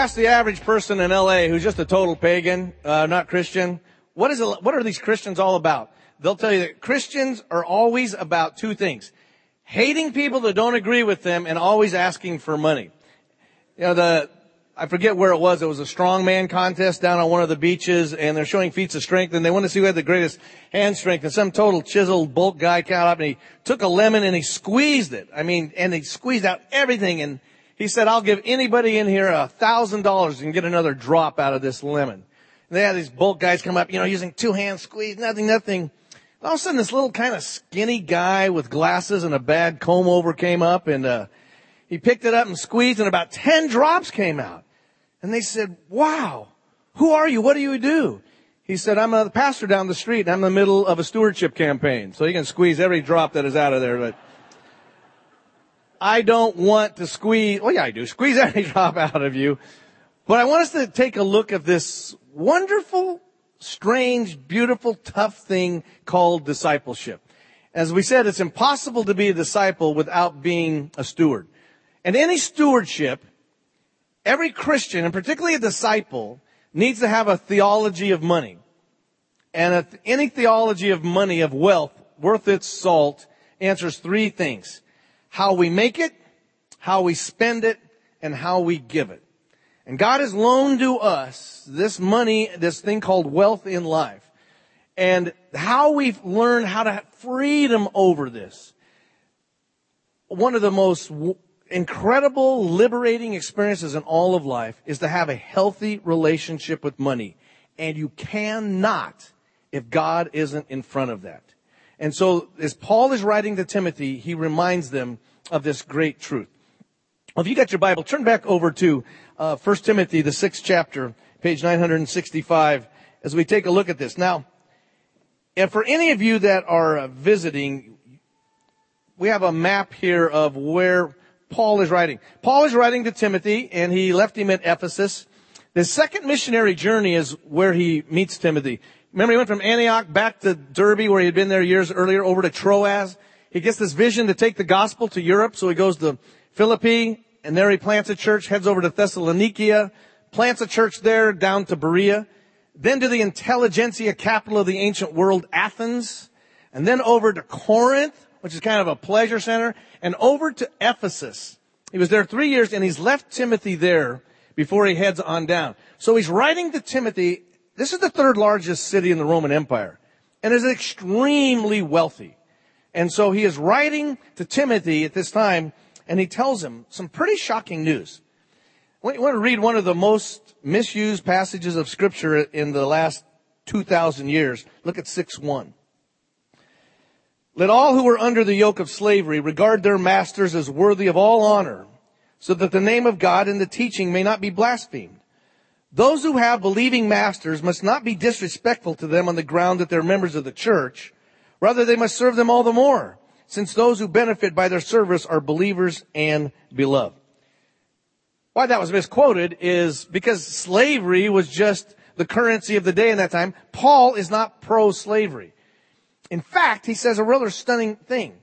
ask the average person in LA who's just a total pagan, uh, not Christian, what is what are these Christians all about? They'll tell you that Christians are always about two things. Hating people that don't agree with them and always asking for money. You know, the, I forget where it was. It was a strongman contest down on one of the beaches and they're showing feats of strength and they want to see who had the greatest hand strength and some total chiseled bulk guy came up and he took a lemon and he squeezed it. I mean, and he squeezed out everything and he said, I'll give anybody in here a thousand dollars and get another drop out of this lemon. And they had these bulk guys come up, you know, using two hands squeeze, nothing, nothing. All of a sudden this little kind of skinny guy with glasses and a bad comb over came up and, uh, he picked it up and squeezed and about 10 drops came out. And they said, wow, who are you? What do you do? He said, I'm a pastor down the street and I'm in the middle of a stewardship campaign. So you can squeeze every drop that is out of there, but I don't want to squeeze, well yeah I do, squeeze every drop out of you. But I want us to take a look at this wonderful, strange, beautiful, tough thing called discipleship. As we said, it's impossible to be a disciple without being a steward. And any stewardship, every Christian, and particularly a disciple, needs to have a theology of money. And any theology of money, of wealth, worth its salt, answers three things how we make it, how we spend it, and how we give it. And God has loaned to us this money, this thing called wealth in life. And how we've learned how to have freedom over this. One of the most incredible, liberating experiences in all of life is to have a healthy relationship with money. And you cannot if God isn't in front of that. And so as Paul is writing to Timothy, he reminds them of this great truth. Well, if you got your Bible, turn back over to uh, 1 Timothy, the sixth chapter, page 965, as we take a look at this. Now, and for any of you that are uh, visiting, we have a map here of where Paul is writing. Paul is writing to Timothy, and he left him at Ephesus. The second missionary journey is where he meets Timothy. Remember, he went from Antioch back to Derbe where he had been there years earlier, over to Troas. He gets this vision to take the gospel to Europe, so he goes to Philippi, and there he plants a church, heads over to Thessalonica, plants a church there down to Berea, then to the intelligentsia capital of the ancient world, Athens, and then over to Corinth, which is kind of a pleasure center, and over to Ephesus. He was there three years, and he's left Timothy there before he heads on down. So he's writing to Timothy this is the third largest city in the Roman Empire and is extremely wealthy. And so he is writing to Timothy at this time and he tells him some pretty shocking news. I want to read one of the most misused passages of scripture in the last 2,000 years. Look at 6-1. Let all who are under the yoke of slavery regard their masters as worthy of all honor, so that the name of God and the teaching may not be blasphemed. Those who have believing masters must not be disrespectful to them on the ground that they're members of the church. Rather, they must serve them all the more, since those who benefit by their service are believers and beloved. Why that was misquoted is because slavery was just the currency of the day in that time. Paul is not pro-slavery. In fact, he says a rather stunning thing.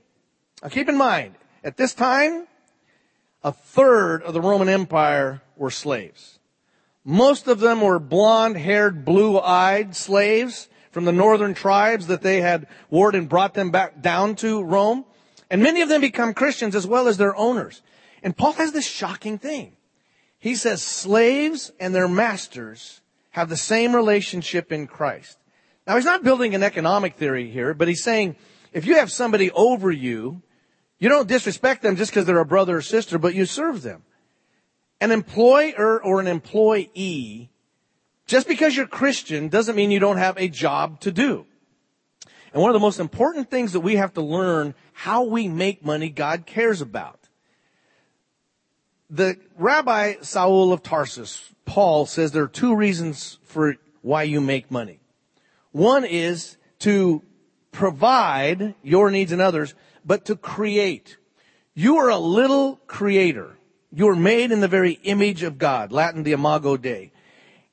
Now keep in mind, at this time, a third of the Roman Empire were slaves. Most of them were blonde-haired, blue-eyed slaves from the northern tribes that they had warred and brought them back down to Rome. And many of them become Christians as well as their owners. And Paul has this shocking thing. He says slaves and their masters have the same relationship in Christ. Now he's not building an economic theory here, but he's saying if you have somebody over you, you don't disrespect them just because they're a brother or sister, but you serve them. An employer or an employee, just because you're Christian doesn't mean you don't have a job to do. And one of the most important things that we have to learn how we make money God cares about. The Rabbi Saul of Tarsus, Paul, says there are two reasons for why you make money. One is to provide your needs and others, but to create. You are a little creator. You are made in the very image of God, Latin the imago Dei.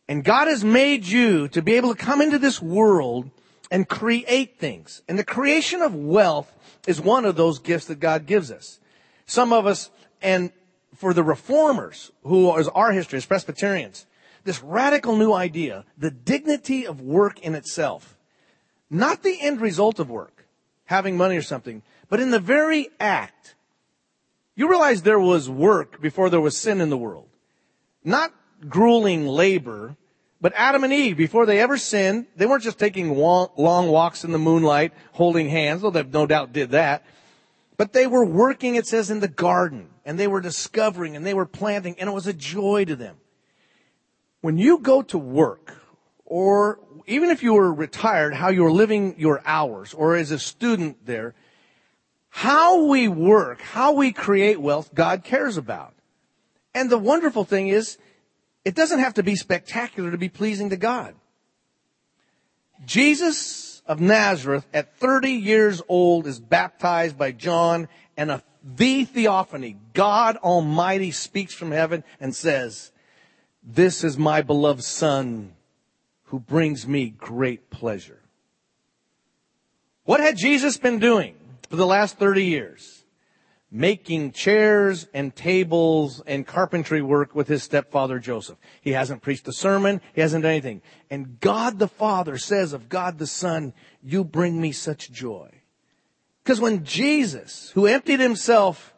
And God has made you to be able to come into this world and create things. And the creation of wealth is one of those gifts that God gives us. Some of us, and for the reformers, who is our history as Presbyterians, this radical new idea, the dignity of work in itself. Not the end result of work, having money or something, but in the very act. You realize there was work before there was sin in the world. Not grueling labor, but Adam and Eve, before they ever sinned, they weren't just taking long walks in the moonlight, holding hands, though they no doubt did that. But they were working, it says, in the garden, and they were discovering, and they were planting, and it was a joy to them. When you go to work, or even if you were retired, how you were living your hours, or as a student there, how we work, how we create wealth, God cares about. And the wonderful thing is, it doesn't have to be spectacular to be pleasing to God. Jesus of Nazareth at 30 years old is baptized by John and a, the theophany, God Almighty speaks from heaven and says, this is my beloved son who brings me great pleasure. What had Jesus been doing for the last 30 years? Making chairs and tables and carpentry work with his stepfather Joseph. He hasn't preached a sermon. He hasn't done anything. And God the Father says of God the Son, you bring me such joy. Because when Jesus, who emptied himself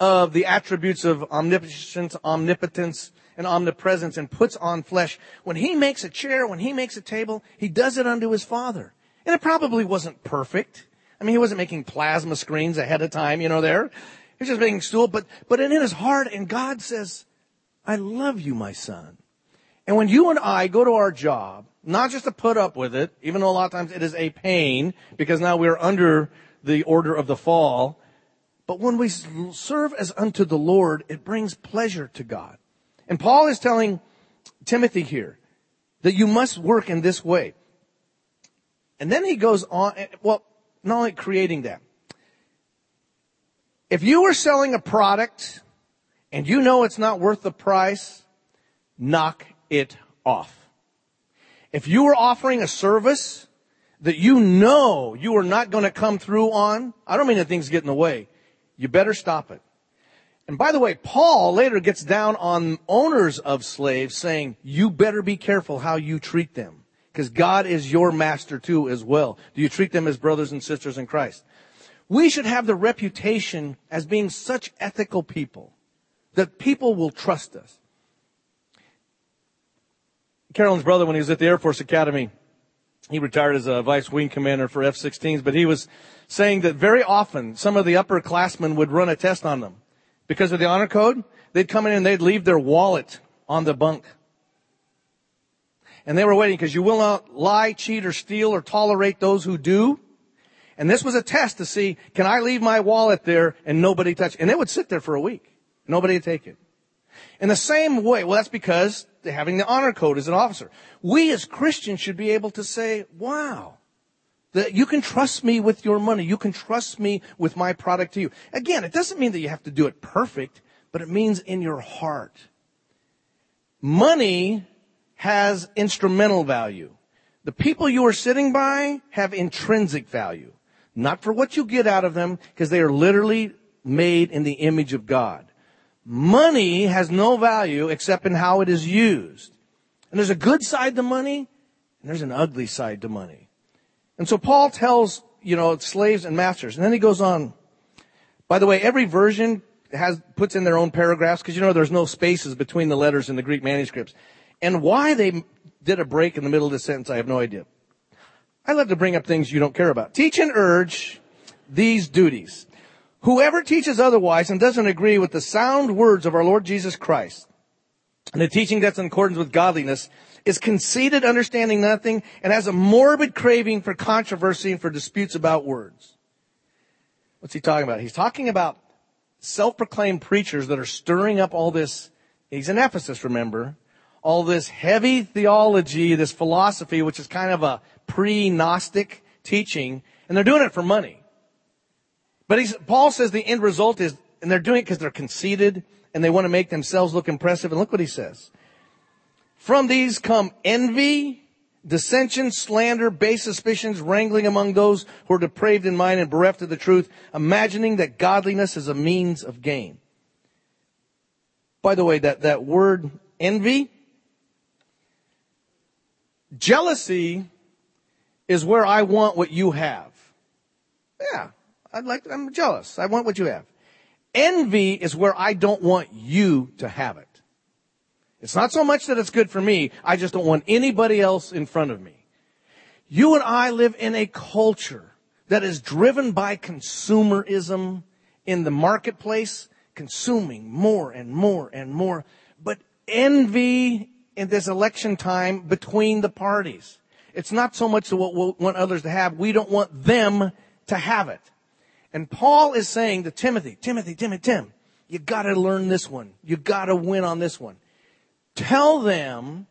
of the attributes of omniscience, omnipotence, and omnipresence and puts on flesh, when he makes a chair, when he makes a table, he does it unto his Father. And it probably wasn't perfect. I mean, he wasn't making plasma screens ahead of time, you know, there. He was just making stool, but, but in his heart, and God says, I love you, my son. And when you and I go to our job, not just to put up with it, even though a lot of times it is a pain, because now we're under the order of the fall, but when we serve as unto the Lord, it brings pleasure to God. And Paul is telling Timothy here that you must work in this way. And then he goes on, eh, well, not only creating that. If you are selling a product and you know it's not worth the price, knock it off. If you are offering a service that you know you are not going to come through on, I don't mean that things get in the way. You better stop it. And by the way, Paul later gets down on owners of slaves saying, you better be careful how you treat them. Because God is your master too as well. Do you treat them as brothers and sisters in Christ? We should have the reputation as being such ethical people that people will trust us. Carolyn's brother, when he was at the Air Force Academy, he retired as a vice wing commander for F-16s, but he was saying that very often some of the upperclassmen would run a test on them. Because of the honor code, they'd come in and they'd leave their wallet on the bunk. And they were waiting because you will not lie, cheat, or steal or tolerate those who do. And this was a test to see, can I leave my wallet there and nobody touch it? And it would sit there for a week. Nobody would take it. In the same way, well, that's because having the honor code as an officer. We as Christians should be able to say, wow, that you can trust me with your money. You can trust me with my product to you. Again, it doesn't mean that you have to do it perfect, but it means in your heart. Money has instrumental value. The people you are sitting by have intrinsic value. Not for what you get out of them, because they are literally made in the image of God. Money has no value except in how it is used. And there's a good side to money, and there's an ugly side to money. And so Paul tells, you know, slaves and masters, and then he goes on. By the way, every version has, puts in their own paragraphs, because you know there's no spaces between the letters in the Greek manuscripts. And why they did a break in the middle of the sentence, I have no idea. I love to bring up things you don't care about. Teach and urge these duties. Whoever teaches otherwise and doesn't agree with the sound words of our Lord Jesus Christ and the teaching that's in accordance with godliness is conceited, understanding nothing, and has a morbid craving for controversy and for disputes about words. What's he talking about? He's talking about self-proclaimed preachers that are stirring up all this. He's in Ephesus, remember? All this heavy theology, this philosophy, which is kind of a pre-Gnostic teaching, and they're doing it for money. But Paul says the end result is, and they're doing it because they're conceited and they want to make themselves look impressive. And look what he says. From these come envy, dissension, slander, base suspicions, wrangling among those who are depraved in mind and bereft of the truth, imagining that godliness is a means of gain. By the way, that, that word envy, jealousy is where I want what you have. Yeah, I'd like, I'm jealous. I want what you have. Envy is where I don't want you to have it. It's not so much that it's good for me, I just don't want anybody else in front of me. You and I live in a culture that is driven by consumerism in the marketplace, consuming more and more and more, but envy in this election time between the parties. It's not so much what we want others to have, we don't want them to have it. And Paul is saying to Timothy, Timothy, Timothy, Tim, you gotta learn this one. You gotta win on this one. Tell them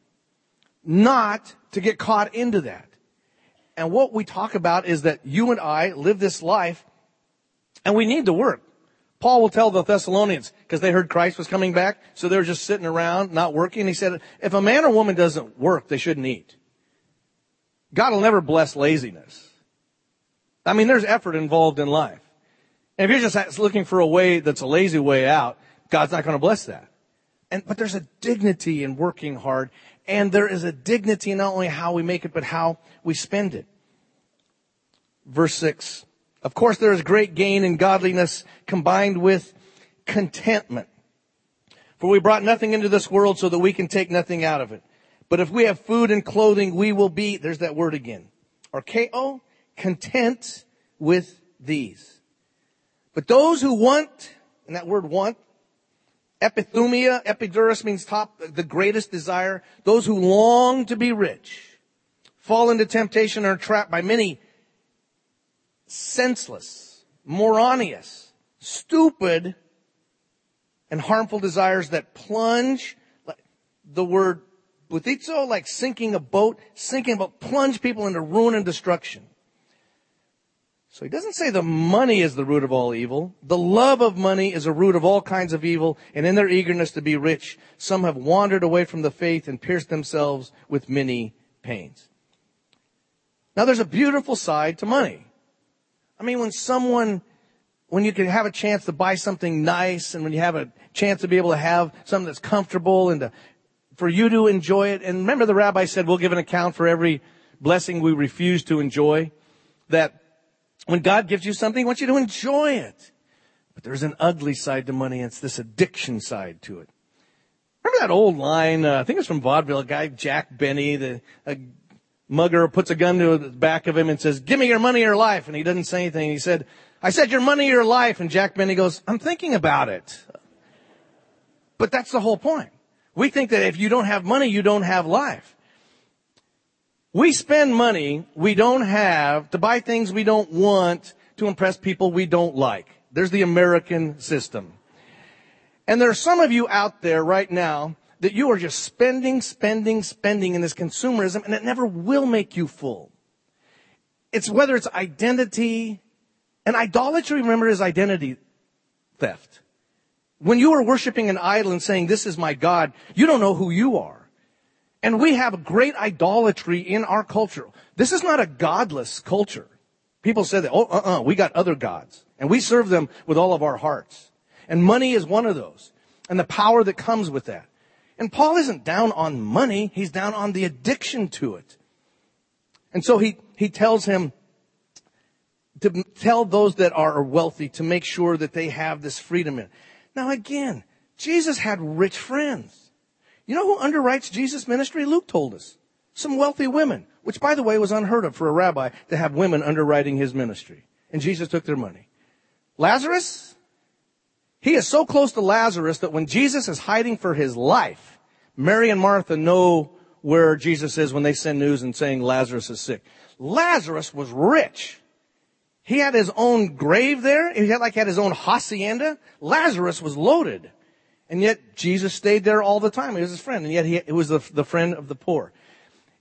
not to get caught into that. And what we talk about is that you and I live this life and we need to work. Paul will tell the Thessalonians, because they heard Christ was coming back, so they were just sitting around, not working. He said, if a man or woman doesn't work, they shouldn't eat. God will never bless laziness. I mean, there's effort involved in life. And if you're just looking for a way that's a lazy way out, God's not going to bless that. And, but there's a dignity in working hard, and there is a dignity in not only how we make it, but how we spend it. Verse 6. Of course, there is great gain in godliness combined with contentment. For we brought nothing into this world so that we can take nothing out of it. But if we have food and clothing, we will be, there's that word again. Or K-O, content with these. But those who want, and that word want, epithumia, epiduros means top, the greatest desire. Those who long to be rich fall into temptation and are trapped by many senseless, moronious, stupid, and harmful desires that plunge, the word buthizo, like sinking a boat, sinking a boat, plunge people into ruin and destruction. So he doesn't say the money is the root of all evil. The love of money is a root of all kinds of evil, and in their eagerness to be rich, some have wandered away from the faith and pierced themselves with many pains. Now there's a beautiful side to money. I mean, when someone, when you can have a chance to buy something nice and when you have a chance to be able to have something that's comfortable and to, for you to enjoy it. And remember the rabbi said we'll give an account for every blessing we refuse to enjoy. That when God gives you something, he wants you to enjoy it. But there's an ugly side to money. And it's this addiction side to it. Remember that old line? Uh, I think it's from vaudeville. A guy, Jack Benny, the a mugger puts a gun to the back of him and says, give me your money or life. And he doesn't say anything. He said, I said your money or life. And Jack Benny goes, I'm thinking about it. But that's the whole point. We think that if you don't have money, you don't have life. We spend money we don't have to buy things we don't want to impress people we don't like. There's the American system. And there are some of you out there right now that you are just spending, spending, spending in this consumerism and it never will make you full. It's whether it's identity and idolatry, remember, is identity theft. When you are worshiping an idol and saying, this is my God, you don't know who you are. And we have great idolatry in our culture. This is not a godless culture. People say that, oh, uh-uh, we got other gods. And we serve them with all of our hearts. And money is one of those. And the power that comes with that. And Paul isn't down on money, he's down on the addiction to it. And so he, he tells him to tell those that are wealthy to make sure that they have this freedom in. Now again, Jesus had rich friends. You know who underwrites Jesus' ministry? Luke told us. Some wealthy women, which by the way was unheard of for a rabbi to have women underwriting his ministry. And Jesus took their money. Lazarus, he is so close to Lazarus that when Jesus is hiding for his life, Mary and Martha know where Jesus is when they send news and saying Lazarus is sick. Lazarus was rich. He had his own grave there. He had like had his own hacienda. Lazarus was loaded. And yet Jesus stayed there all the time. He was his friend. And yet he, was the, the friend of the poor.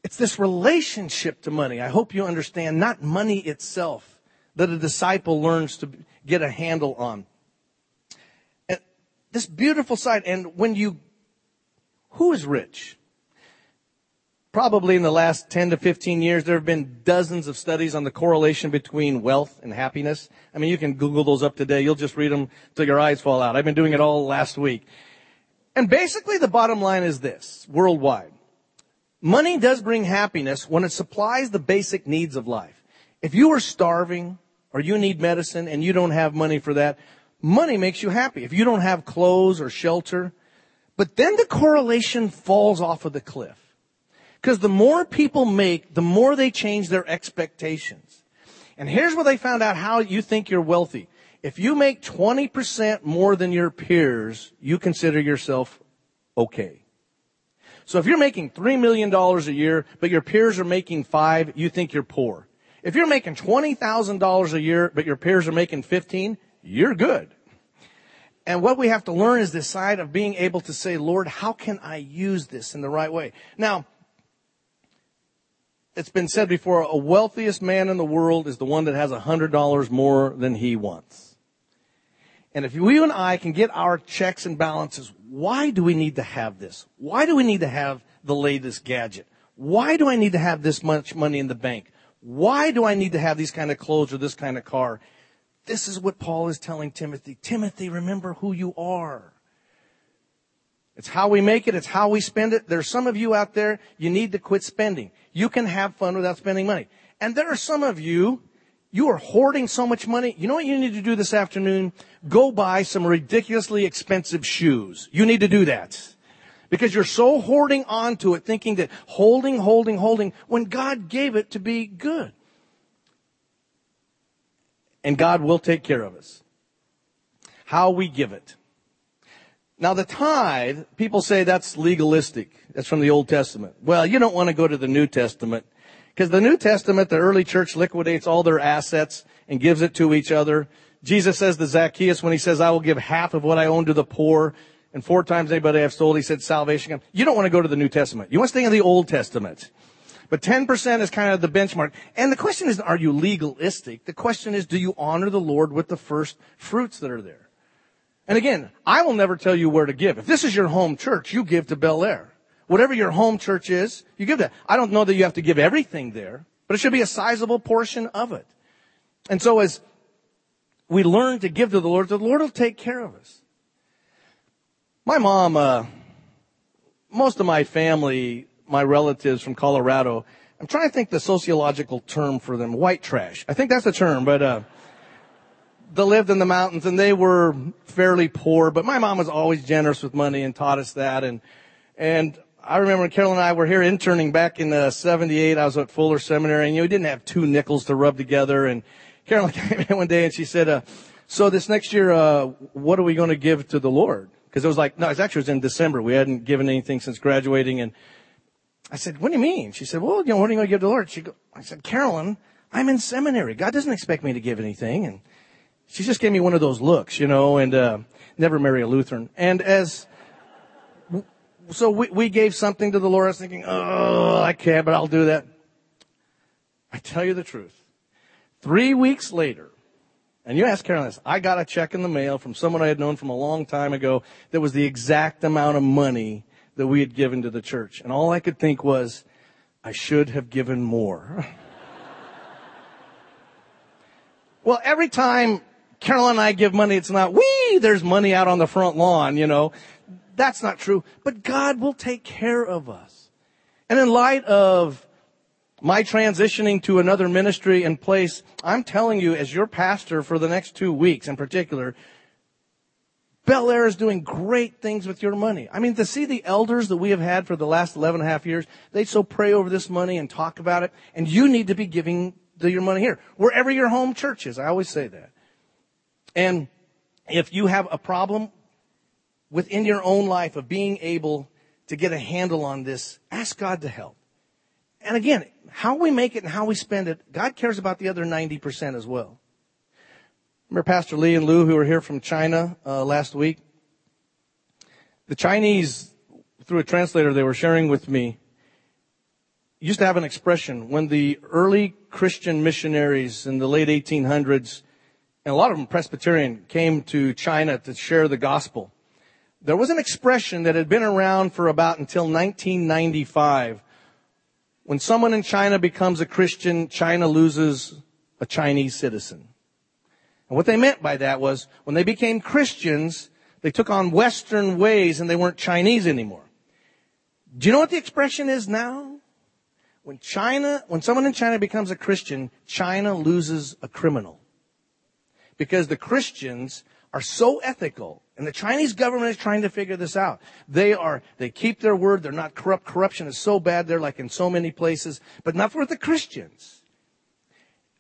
It's this relationship to money. I hope you understand, not money itself, that a disciple learns to get a handle on this beautiful side. And when you, who is rich? Probably in the last 10 to 15 years, there have been dozens of studies on the correlation between wealth and happiness. I mean, you can Google those up today. You'll just read them till your eyes fall out. I've been doing it all last week. And basically the bottom line is this, worldwide. Money does bring happiness when it supplies the basic needs of life. If you are starving or you need medicine and you don't have money for that, money makes you happy. If you don't have clothes or shelter, but then the correlation falls off of the cliff. Because the more people make, the more they change their expectations. And here's where they found out how you think you're wealthy. If you make 20% more than your peers, you consider yourself okay. So if you're making $3 million a year, but your peers are making five, you think you're poor. If you're making $20,000 a year, but your peers are making 15, you're good. And what we have to learn is this side of being able to say, Lord, how can I use this in the right way? Now, it's been said before, a wealthiest man in the world is the one that has a hundred dollars more than he wants. And if you and I can get our checks and balances, why do we need to have this? Why do we need to have the latest gadget? Why do I need to have this much money in the bank? Why do I need to have these kind of clothes or this kind of car? This is what Paul is telling Timothy. Timothy, remember who you are. It's how we make it. It's how we spend it. There's some of you out there, you need to quit spending. You can have fun without spending money. And there are some of you, you are hoarding so much money. You know what you need to do this afternoon? Go buy some ridiculously expensive shoes. You need to do that. Because you're so hoarding onto it, thinking that holding, holding, holding, when God gave it to be good. And God will take care of us. How we give it. Now the tithe, people say that's legalistic. That's from the Old Testament. Well, you don't want to go to the New Testament. Because the New Testament, the early church liquidates all their assets and gives it to each other. Jesus says to Zacchaeus when he says, I will give half of what I own to the poor, and four times anybody I've stole, he said salvation. You don't want to go to the New Testament. You want to stay in the Old Testament. But 10% is kind of the benchmark. And the question is, are you legalistic? The question is, do you honor the Lord with the first fruits that are there? And again, I will never tell you where to give. If this is your home church, you give to Bel Air. Whatever your home church is, you give that. I don't know that you have to give everything there, but it should be a sizable portion of it. And so as we learn to give to the Lord, the Lord will take care of us. My mom, uh, most of my family, my relatives from Colorado, I'm trying to think the sociological term for them, white trash. I think that's the term, but, uh, they lived in the mountains and they were fairly poor, but my mom was always generous with money and taught us that. And, and I remember when Carol and I were here interning back in uh, 78, I was at Fuller Seminary and you know, we didn't have two nickels to rub together. And Carolyn came in one day and she said, uh, so this next year, uh, what are we going to give to the Lord? Cause it was like, no, it actually was in December. We hadn't given anything since graduating. And I said, what do you mean? She said, well, you know, what are you going to give to the Lord? She go, I said, Carolyn, I'm in seminary. God doesn't expect me to give anything. And she just gave me one of those looks, you know, and uh, never marry a Lutheran. And as so we, we gave something to the Lord. I was thinking, oh, I can't, but I'll do that. I tell you the truth. Three weeks later, and you ask Carolyn this, I got a check in the mail from someone I had known from a long time ago that was the exact amount of money that we had given to the church. And all I could think was, I should have given more. well, every time Carol and I give money, it's not, wee, there's money out on the front lawn, you know. That's not true. But God will take care of us. And in light of my transitioning to another ministry and place, I'm telling you, as your pastor for the next two weeks in particular, Bel Air is doing great things with your money. I mean, to see the elders that we have had for the last 11 and a half years, they so pray over this money and talk about it, and you need to be giving the, your money here. Wherever your home church is, I always say that. And if you have a problem within your own life of being able to get a handle on this, ask God to help. And again, how we make it and how we spend it, God cares about the other 90% as well. Remember Pastor Lee and Lou who were here from China uh, last week? The Chinese, through a translator, they were sharing with me, used to have an expression when the early Christian missionaries in the late 1800s and a lot of them Presbyterian, came to China to share the gospel. There was an expression that had been around for about until 1995. When someone in China becomes a Christian, China loses a Chinese citizen. And what they meant by that was when they became Christians, They took on Western ways and they weren't Chinese anymore. Do you know what the expression is now? When China, when someone in China becomes a Christian, China loses a criminal. Because the Christians are so ethical, and the Chinese government is trying to figure this out. They are, they keep their word, they're not corrupt. Corruption is so bad there, like in so many places, but not for the Christians.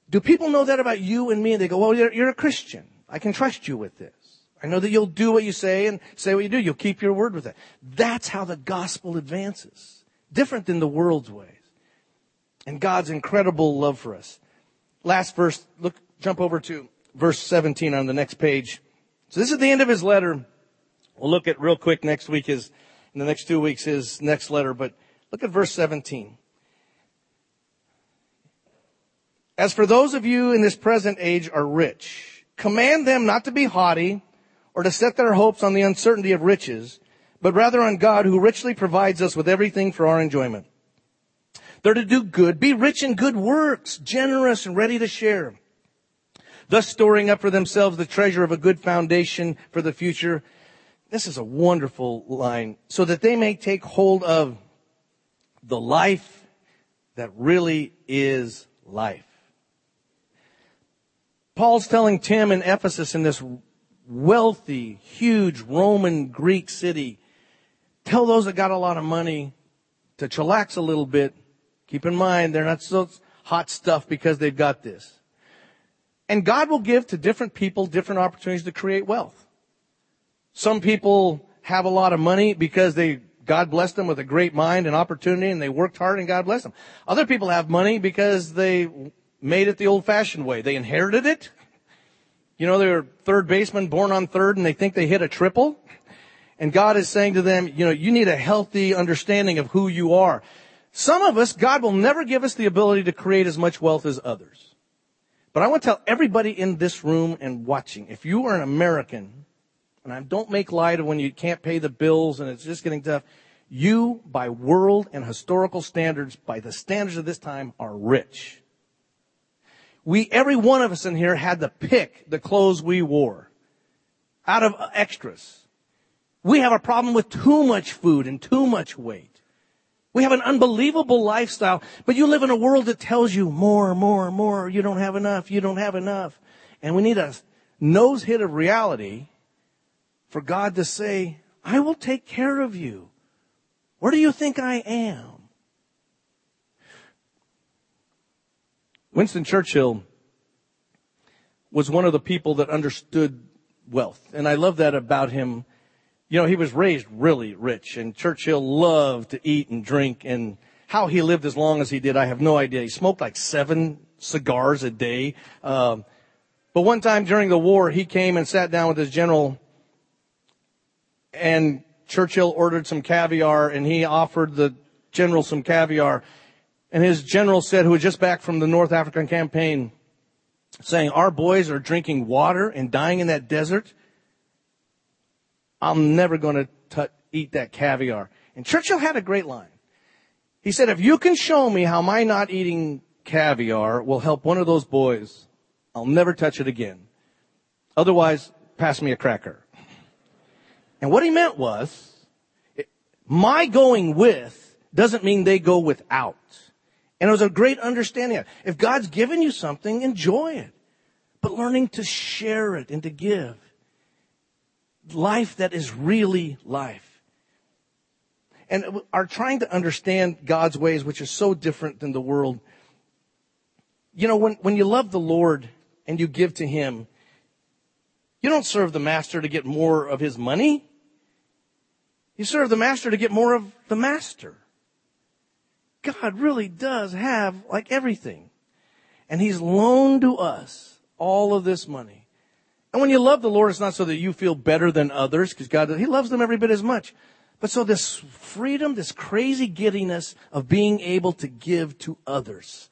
Do people know that about you and me? And they go, well, you're, you're a Christian. I can trust you with this. I know that you'll do what you say and say what you do. You'll keep your word with it. That's how the gospel advances. Different than the world's ways. And God's incredible love for us. Last verse, look, jump over to verse 17 on the next page. So this is the end of his letter. We'll look at real quick next week is, in the next two weeks his next letter, but look at verse 17. As for those of you in this present age are rich, command them not to be haughty or to set their hopes on the uncertainty of riches, but rather on God who richly provides us with everything for our enjoyment. They're to do good, be rich in good works, generous and ready to share, thus storing up for themselves the treasure of a good foundation for the future. This is a wonderful line, so that they may take hold of the life that really is life. Paul's telling Tim in Ephesus in this wealthy, huge Roman Greek city, tell those that got a lot of money to chillax a little bit. Keep in mind, they're not so hot stuff because they've got this. And God will give to different people different opportunities to create wealth. Some people have a lot of money because they, God blessed them with a great mind and opportunity and they worked hard and God blessed them. Other people have money because they made it the old fashioned way. They inherited it. You know, they're third baseman born on third and they think they hit a triple. And God is saying to them, you know, you need a healthy understanding of who you are. Some of us, God will never give us the ability to create as much wealth as others. But I want to tell everybody in this room and watching, if you are an American, and I don't make light of when you can't pay the bills and it's just getting tough, you, by world and historical standards, by the standards of this time, are rich. We, every one of us in here had to pick the clothes we wore out of extras. We have a problem with too much food and too much weight. We have an unbelievable lifestyle, but you live in a world that tells you more, more, more. You don't have enough. You don't have enough. And we need a nose hit of reality for God to say, I will take care of you. Where do you think I am? Winston Churchill was one of the people that understood wealth. And I love that about him. You know, he was raised really rich and Churchill loved to eat and drink and how he lived as long as he did, I have no idea. He smoked like seven cigars a day. Um, but one time during the war, he came and sat down with his general and Churchill ordered some caviar and he offered the general some caviar and his general said, who was just back from the North African campaign, saying, our boys are drinking water and dying in that desert. I'm never going to eat that caviar. And Churchill had a great line. He said, if you can show me how my not eating caviar will help one of those boys, I'll never touch it again. Otherwise, pass me a cracker. And what he meant was, my going with doesn't mean they go without. And it was a great understanding. If God's given you something, enjoy it. But learning to share it and to give. Life that is really life. And are trying to understand God's ways, which is so different than the world. You know, when, when you love the Lord and you give to Him, you don't serve the master to get more of his money. You serve the master to get more of the master. God really does have like everything. And He's loaned to us all of this money. And when you love the Lord, it's not so that you feel better than others, because God, He loves them every bit as much. But so this freedom, this crazy giddiness of being able to give to others.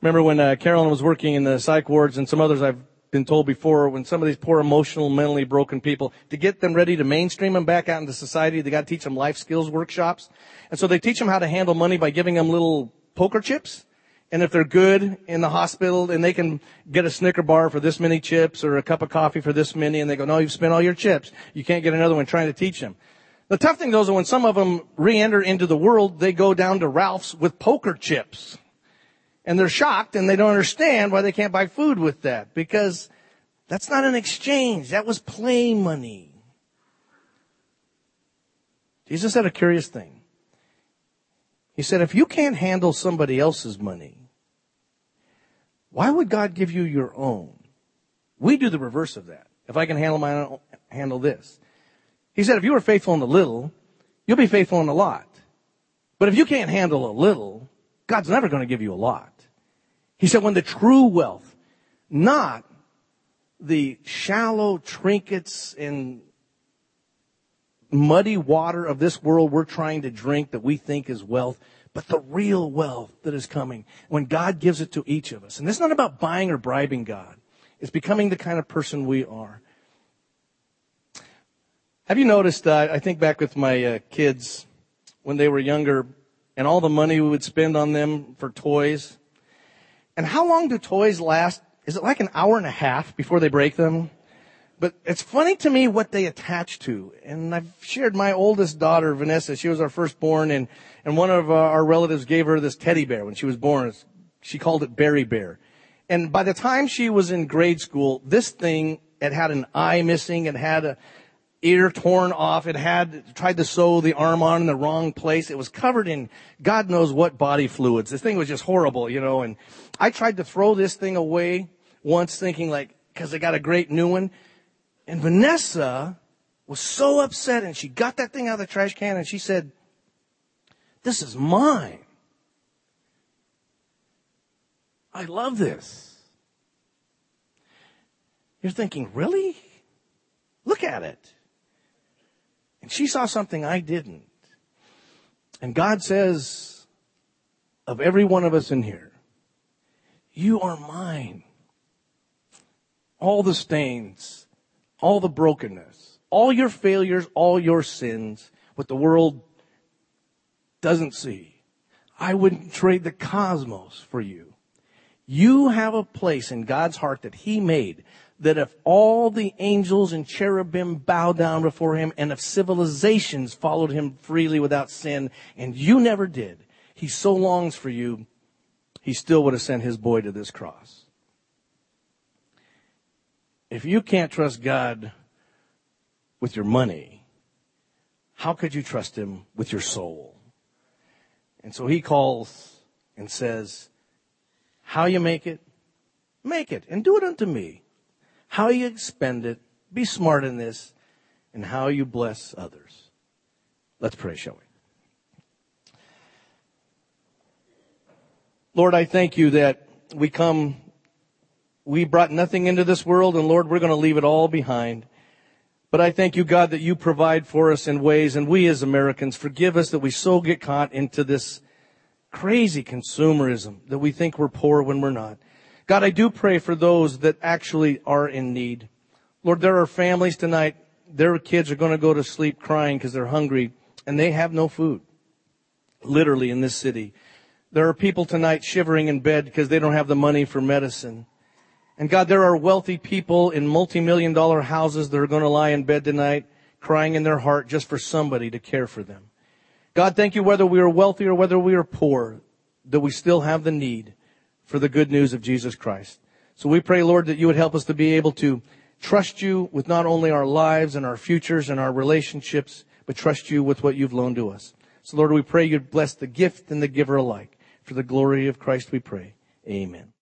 Remember when uh, Carolyn was working in the psych wards and some others I've been told before when some of these poor emotional, mentally broken people, to get them ready to mainstream them back out into society, they got to teach them life skills workshops. And so they teach them how to handle money by giving them little poker chips. And if they're good in the hospital and they can get a Snicker bar for this many chips or a cup of coffee for this many and they go, no, you've spent all your chips. You can't get another one trying to teach them. The tough thing though is when some of them re-enter into the world, they go down to Ralph's with poker chips. And they're shocked and they don't understand why they can't buy food with that because that's not an exchange. That was play money. Jesus said a curious thing. He said, if you can't handle somebody else's money, why would God give you your own? We do the reverse of that. If I can handle my own, handle this. He said, if you are faithful in the little, you'll be faithful in a lot. But if you can't handle a little, God's never going to give you a lot. He said, when the true wealth, not the shallow trinkets and muddy water of this world we're trying to drink that we think is wealth, but the real wealth that is coming when God gives it to each of us. And it's not about buying or bribing God. It's becoming the kind of person we are. Have you noticed, uh, I think back with my uh, kids when they were younger and all the money we would spend on them for toys. And how long do toys last? Is it like an hour and a half before they break them? But it's funny to me what they attach to. And I've shared my oldest daughter, Vanessa, she was our firstborn and, and one of uh, our relatives gave her this teddy bear when she was born. She called it Berry Bear. And by the time she was in grade school, this thing, it had an eye missing, it had a ear torn off, it had tried to sew the arm on in the wrong place. It was covered in God knows what body fluids. This thing was just horrible, you know, and I tried to throw this thing away once thinking like, cause I got a great new one. And Vanessa was so upset and she got that thing out of the trash can and she said, this is mine. I love this. You're thinking, really? Look at it. And she saw something I didn't. And God says, of every one of us in here, you are mine. All the stains, all the brokenness, all your failures, all your sins, what the world doesn't see. I wouldn't trade the cosmos for you. You have a place in God's heart that He made that if all the angels and cherubim bow down before Him and if civilizations followed Him freely without sin and you never did, He so longs for you, He still would have sent His boy to this cross if you can't trust God with your money, how could you trust him with your soul? And so he calls and says, how you make it, make it and do it unto me. How you expend it, be smart in this, and how you bless others. Let's pray, shall we? Lord, I thank you that we come we brought nothing into this world, and Lord, we're going to leave it all behind. But I thank you, God, that you provide for us in ways, and we as Americans, forgive us that we so get caught into this crazy consumerism that we think we're poor when we're not. God, I do pray for those that actually are in need. Lord, there are families tonight, their kids are going to go to sleep crying because they're hungry, and they have no food. Literally in this city. There are people tonight shivering in bed because they don't have the money for medicine. And God, there are wealthy people in multi-million dollar houses that are going to lie in bed tonight crying in their heart just for somebody to care for them. God, thank you whether we are wealthy or whether we are poor, that we still have the need for the good news of Jesus Christ. So we pray, Lord, that you would help us to be able to trust you with not only our lives and our futures and our relationships, but trust you with what you've loaned to us. So Lord, we pray you'd bless the gift and the giver alike. For the glory of Christ we pray. Amen.